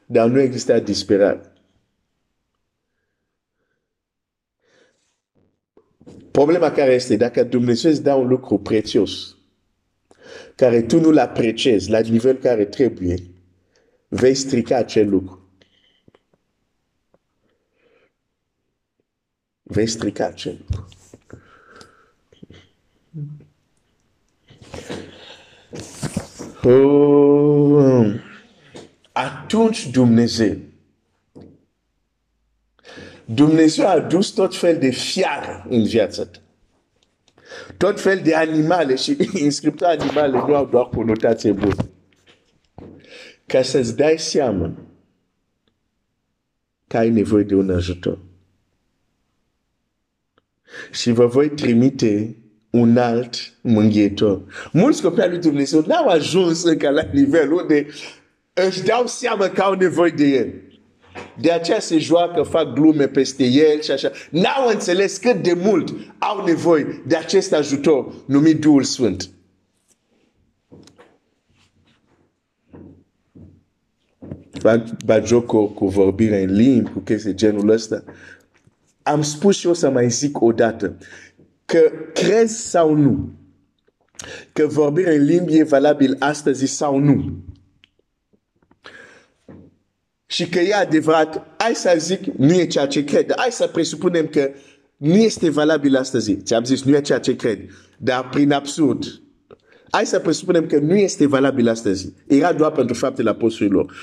dar nu există disperare. Problema care este, dacă Dumnezeu îți dă un lucru prețios, care tu nu-l apreciezi la nivel care trebuie, vei strica acel lucru. Vei strica acel lucru. Oh, atunci Dumnezeu Dumnezeu a adus tot fel de fiare în viața ta. Tot fel de animale și inscriptul animale nu au doar conotație bună. Ca să-ți dai seama că ai nevoie de un ajutor. Și vă voi trimite un alt mânghiitor. Mulți copii al lui Dumnezeu n-au ajuns încă la nivel unde își dau seama că au nevoie de el. De aceea se joacă, fac glume peste el și așa. N-au înțeles cât de mult au nevoie de acest ajutor numit Duhul Sfânt. Fac bajoco cu vorbirea în limbi, cu chestii genul ăsta. Am spus și o să mai zic o dată că crezi sau nu că vorbirea în limbi e valabil astăzi sau nu și că e adevărat, hai să zic, nu e ceea ce cred. Hai să presupunem că nu este valabil astăzi. Ți-am zis, nu e ceea ce cred. Dar prin absurd, hai să presupunem că nu este valabil astăzi. Era doar pentru faptele apostolilor.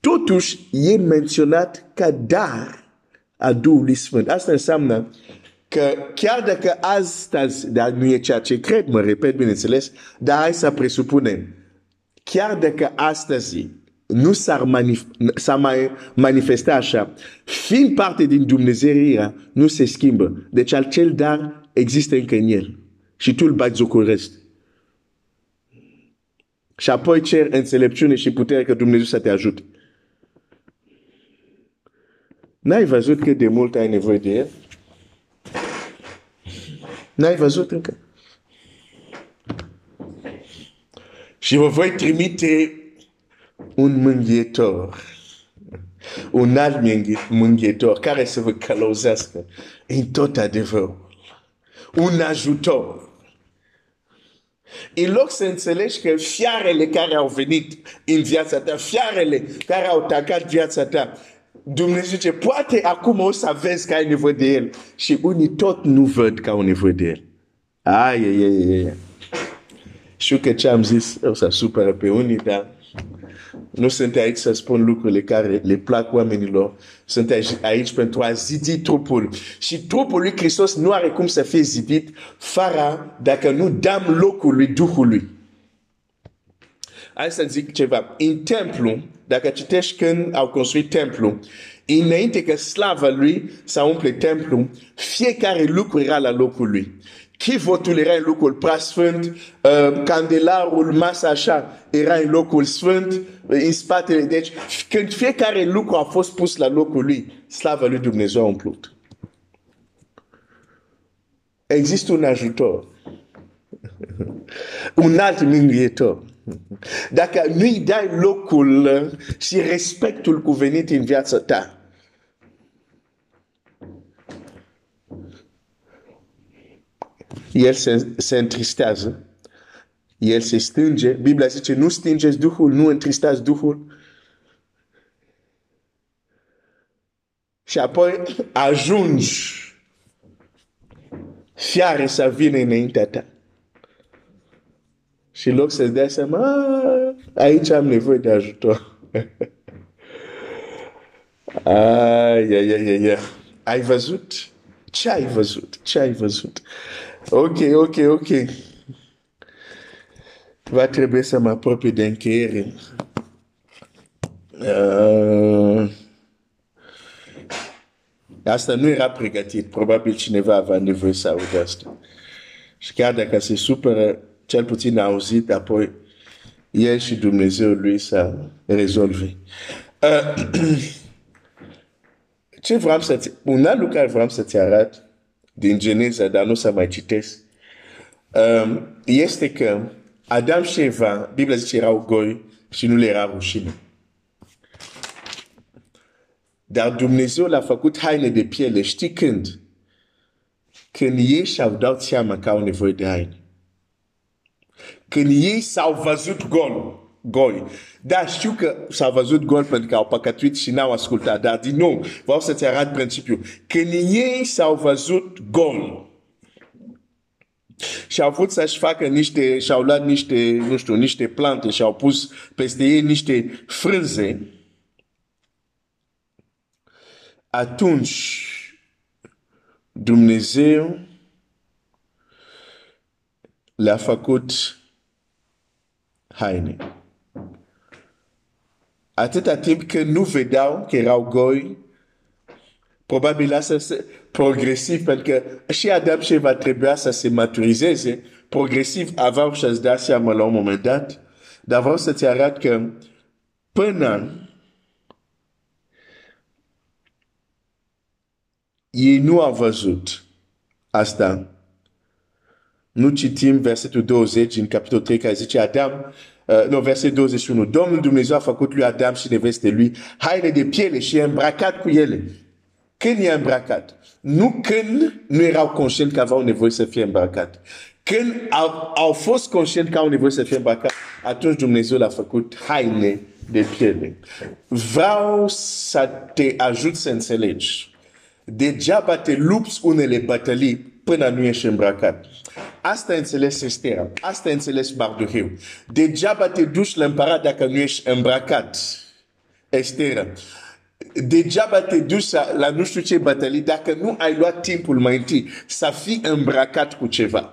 Totuși, e menționat ca dar a Duhului Sfânt. Asta înseamnă că chiar dacă astăzi, dar nu e ceea ce cred, mă repet, bineînțeles, dar hai să presupunem, chiar dacă astăzi nu s-ar manif- mai manifesta așa. Fiind parte din Dumnezeirea, nu se schimbă. Deci acel dar există încă în el. Și tu îl bați zocoresc. Și apoi cer înțelepciune și putere că Dumnezeu să te ajute. N-ai văzut cât de mult ai nevoie de el? N-ai văzut încă? Și vă voi trimite un mânghiitor, un alt mânghiitor care să vă călăuzească în tot adevărul. Un ajutor. În loc să înțelegi că fiarele care au venit în viața ta, fiarele care au atacat viața ta, Dumnezeu zice, poate acum o să vezi că ai nevoie de el. Și unii tot nu văd că au nevoie de el. Ai, ai, ai, ai. Știu că ce am zis o să supără pe unii, dar nu sunt aici să spun lucrurile care le plac oamenilor. Sunt aici pentru a zidi trupul. Și trupul lui Hristos nu are cum să fie zidit fără dacă nu dăm locul lui Duhului. Hai să zic ceva. În templu, dacă citești când au construit templu, înainte că slava lui să umple templu, fiecare lucru era la locul lui chivotul era în locul preasfânt, uh, candelarul, masa așa, era în locul sfânt, în spatele. Deci, când fiecare lucru a fost pus la locul lui, slavă lui Dumnezeu a umplut. Există un ajutor. un alt mângâietor. Dacă nu-i dai locul și respectul cuvenit în viața ta, el se, se întristează, el se stânge, Biblia zice, nu stingeți Duhul, nu întristați Duhul. Și apoi ajungi fiare să vină înaintea ta. Și loc să-ți dea seama, aici am nevoie de ajutor. ai, ai, ai, ai, ai. Ai văzut? Ce ai văzut? Ce ai văzut? Ok, ok, ok. Va trebui să mă apropii de încheiere. Uh, Asta nu era pregătit. Probabil cineva avea nevoie să audă asta. Și chiar dacă se supără, cel puțin a auzit, apoi el și Dumnezeu lui să rezolve. Uh, ce vreau să un alt lucru care vreau să-ți arăt din Geneza, dar nu să mai citesc, um, este că Adam și Eva, Biblia zice, erau goi și nu le era rușine. Dar Dumnezeu l-a făcut haine de piele. Știi când? Când ei și-au dat seama că au nevoie de haine. Când ei s-au văzut gol, goi. Da, știu că s-au văzut gol pentru că au păcătuit și n-au ascultat. Dar din nou, vreau să-ți arăt principiul. Când ei s-au văzut gol, și au vrut să-și facă niște, și-au luat niște, nu știu, niște plante și au pus peste ei niște frânze, atunci Dumnezeu le-a făcut haine. Atâta timp că nu vedeau că erau goi, probabil asta se progresiv, pentru că și Adam și Eva trebuia să se maturizeze, progresiv aveau și-ați da seama la un moment dat, dar vreau să-ți arăt că până ei nu au văzut asta. Nu citim versetul 20 în capitolul 3 care zice Adam, uh, nu, versetul 21. Domnul Dumnezeu a făcut lui Adam și neveste lui haine de piele și e îmbracat cu ele. Când e îmbracat? Nu când nu erau conștienți că aveau nevoie să fie îmbracat. Când au, au fost conștienți că au nevoie să fie îmbracat, atunci Dumnezeu l-a făcut haine de piele. Vreau să te ajut să înțelegi degeaba te lupți unele bătălii până nu ești îmbrăcat. Asta înțeles Estera, asta înțeles Mardoheu. Degeaba te duci la împărat dacă nu ești îmbrăcat. Estera. Degeaba te duci la nu știu ce bătălii dacă nu ai luat timpul mai întâi să fii îmbrăcat cu ceva.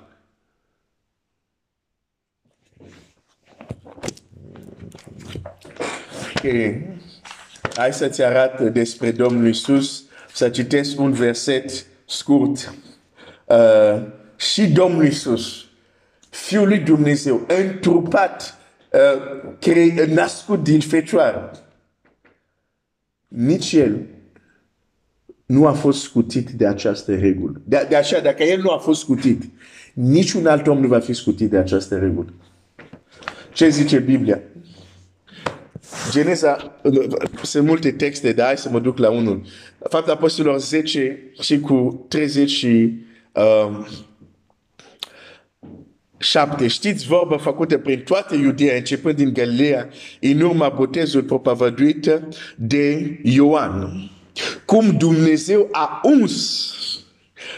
Okay. Hai să-ți arăt despre Domnul Isus să citesc un verset scurt. Uh, și Domnul Iisus, Fiul lui Dumnezeu, întrupat, uh, cre- nascut din fecioară, nici el nu a fost scutit de această regulă. De, de așa, dacă el nu a fost scutit, niciun alt om nu va fi scutit de această regulă. Ce zice Biblia? Geneza, sunt multe texte, dar hai să mă duc la unul. Faptul Apostolilor 10 și cu 30 și um, 7. Știți vorba făcută prin toată Iudeea, începând din Galileea, în urma botezului propovăduit de Ioan. Cum Dumnezeu a uns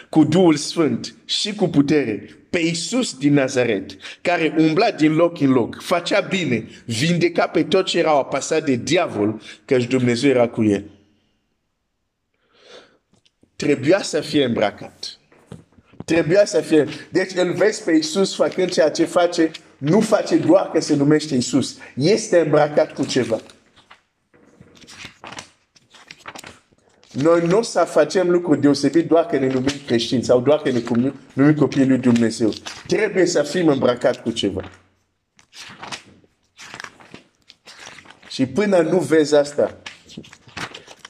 cu Duhul Sfânt și cu putere pe Iisus din Nazaret, care umbla din loc în loc, facea bine, vindeca pe toți ce erau apăsați de diavol, căci Dumnezeu era cu el. Trebuia să fie îmbrăcat. Trebuia să fie. Deci îl vezi pe Iisus făcând ceea ce face, nu face doar că se numește Iisus. Este îmbrăcat cu ceva. Noi nu o să facem lucruri deosebit doar că ne numim creștini sau doar că ne numim copiii lui Dumnezeu. Trebuie să fim îmbrăcat cu ceva. Și până nu vezi asta,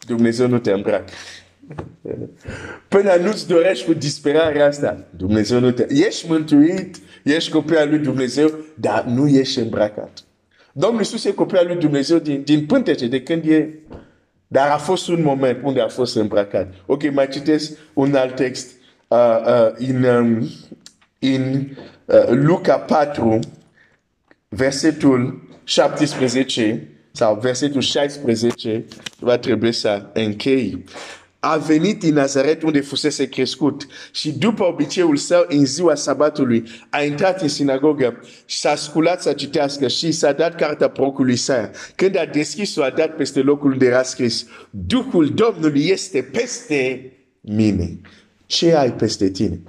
Dumnezeu nu te îmbracă. Până nu-ți dorești cu disperarea asta, Dumnezeu nu te... Ești mântuit, ești copil al lui Dumnezeu, dar nu ești îmbrăcat. Domnul Iisus e copil al lui Dumnezeu din, din pântece, de când e dar a fost un moment unde a fost îmbrăcat. Ok, mai citesc un alt text uh, uh, în, um, în uh, Luca 4, versetul 17 sau versetul 16, va trebui să închei a venit din Nazaret unde fusese crescut. Și după obiceiul său în ziua sabatului a intrat în sinagogă. Și s-a sculat să citească și s-a dat cartea procului său. Când a deschis-o, a dat peste locul unde era scris Duhul Domnului este peste mine ce ai peste tine.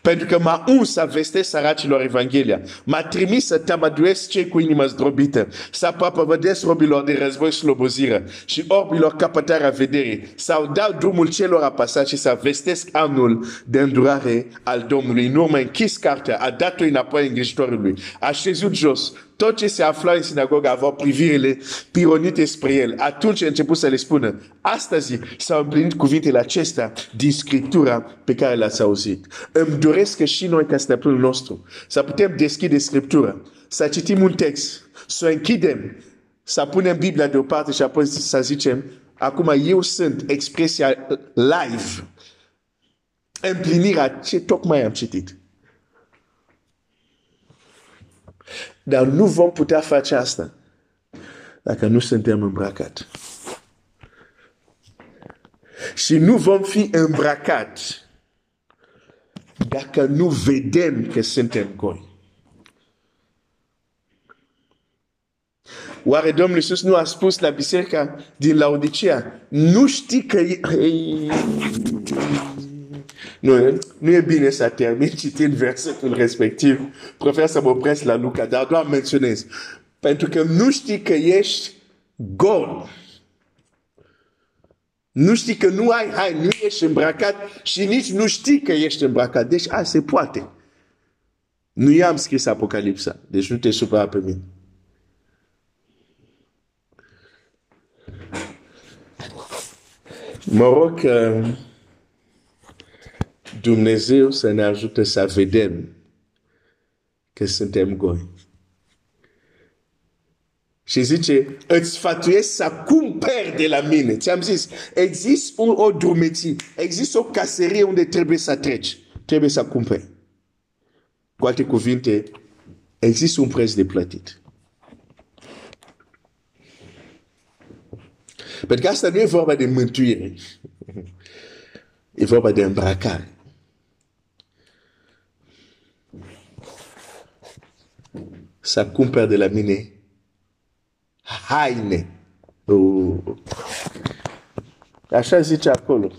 Pentru că m-a uns să vestesc săracilor Evanghelia. M-a trimis să tămăduiesc cei cu inima zdrobită, să propovădesc robilor de război slobozire și orbilor capătarea vederii, să dau drumul celor apăsați și să vestesc anul de îndurare al Domnului. În urmă închis cartea, a dat-o înapoi îngrijitorului, a șezut jos, tot ce se afla în sinagogă aveau privirile pironite spre el. Atunci a început să le spună, astăzi s-au împlinit cuvintele acestea din Scriptura pe care le-ați auzit. Îmi doresc că și noi, ca stăpânul nostru, să putem deschide Scriptura, să citim un text, să o închidem, să punem Biblia deoparte și apoi să zicem, acum eu sunt expresia live, împlinirea ce tocmai am citit. Dar nu vom putea face asta dacă nu suntem îmbrăcați. Și nu vom fi îmbrăcați dacă nu vedem că suntem goi. Oare Domnul Iisus nu a spus la biserica din Laodicea, nu știi că nu, nu e bine să termin citind versetul respectiv. Prefer să mă opresc la Luca, dar doar menționez. Pentru că nu știi că ești gol. Nu știi că nu ai hai, nu ești îmbrăcat și nici nu știi că ești îmbrăcat. Deci, a, se poate. Nu i-am scris Apocalipsa, deci nu te supăra pe mine. Mă rog că Dumnezeu să ne ajute să vedem că suntem goi. Și zice, îți sfătuiesc să cumperi de la mine. Ți-am zis, există o, o drumeție, există o caserie unde trebuie să treci. Trebuie să cumperi. Cu alte cuvinte, există un preț de plătit. Pentru că asta nu e vorba de mântuire. E vorba de îmbrăcare. Să cumperi de la mine haine. Uh. Așa zice acolo.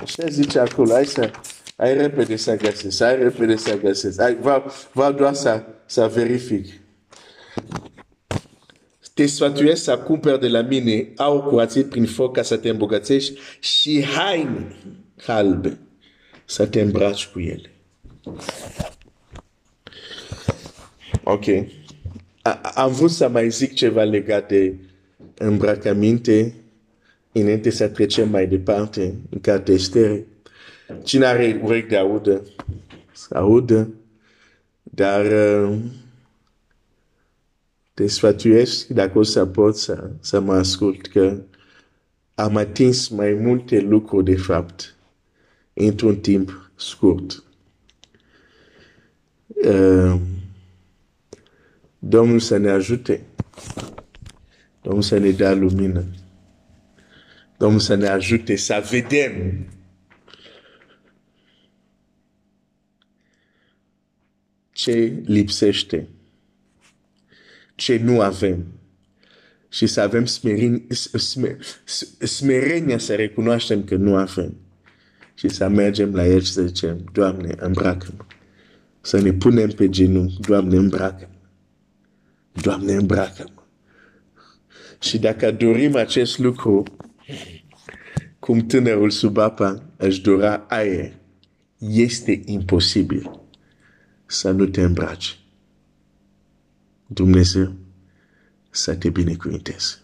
Așa zice acolo. Hai să, hai repede să găsesc. Hai repede să găsesc. Hai, vreau, vreau doar să, să verific. Te sfătuiesc să cumperi de la mine au curățit prin foc ca să te îmbogățești și haine albe să te îmbraci cu ele. Ok am vrut să mai zic ceva legat de îmbrăcăminte înainte să trecem mai departe în cartea Estere. Cine are urechi de audă, să audă, dar uh, te sfătuiesc dacă o să pot să, să mă ascult că am atins mai multe lucruri de fapt într-un timp scurt. Uh, Domnul să ne ajute. Domnul să ne dea lumină. Domnul să ne ajute să vedem ce lipsește, ce nu avem și să avem smerenia să recunoaștem că nu avem și să mergem la El și să zicem, Doamne, îmbracă-mă. Să ne punem pe genunchi, Doamne, îmbracă-mă. Doamne, îmbracă-mă. Și dacă dorim acest lucru, cum tânărul sub apa își dora aer, este imposibil să nu te îmbraci. Dumnezeu să te binecuvinteze.